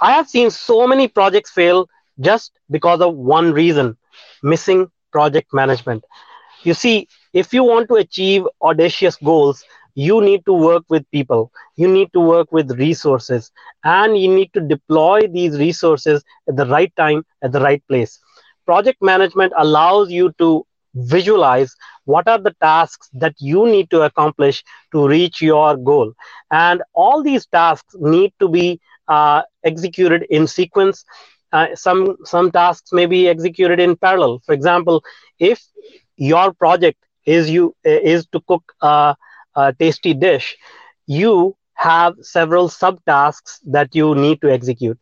I have seen so many projects fail just because of one reason missing project management. You see, if you want to achieve audacious goals, you need to work with people, you need to work with resources, and you need to deploy these resources at the right time, at the right place. Project management allows you to visualize what are the tasks that you need to accomplish to reach your goal and all these tasks need to be uh, executed in sequence. Uh, some some tasks may be executed in parallel. For example if your project is you is to cook a, a tasty dish you have several subtasks that you need to execute.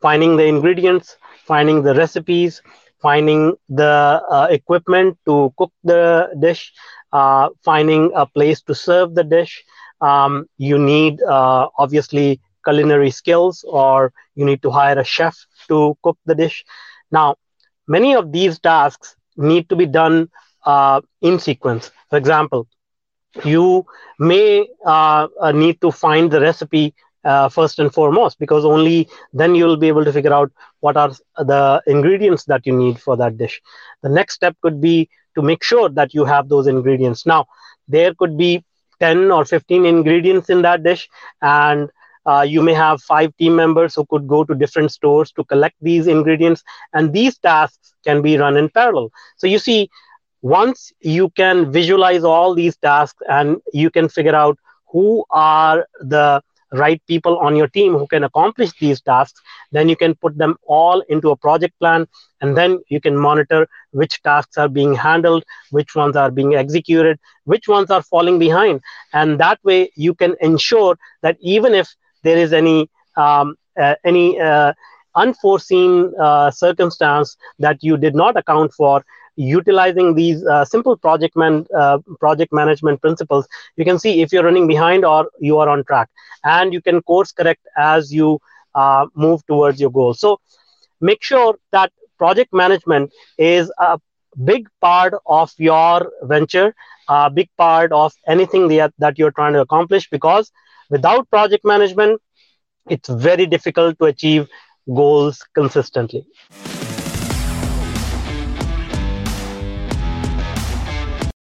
Finding the ingredients finding the recipes finding the uh, equipment to cook the dish, uh, finding a place to serve the dish. Um, you need uh, obviously culinary skills, or you need to hire a chef to cook the dish. Now, many of these tasks need to be done uh, in sequence. For example, you may uh, uh, need to find the recipe uh, first and foremost because only then you'll be able to figure out what are the ingredients that you need for that dish the next step could be to make sure that you have those ingredients now there could be 10 or 15 ingredients in that dish and uh, you may have five team members who could go to different stores to collect these ingredients and these tasks can be run in parallel. So you see once you can visualize all these tasks and you can figure out who are the right people on your team who can accomplish these tasks then you can put them all into a project plan and then you can monitor which tasks are being handled which ones are being executed which ones are falling behind. And that way you can ensure that even if there is any um, uh, any uh, unforeseen uh, circumstance that you did not account for utilizing these uh, simple project man uh, project management principles you can see if you're running behind or you are on track. And you can course correct as you move towards your goal. So make sure that project management is a big part of your venture a big part of anything that, that you're trying to accomplish because without project management it's very difficult to achieve goals consistently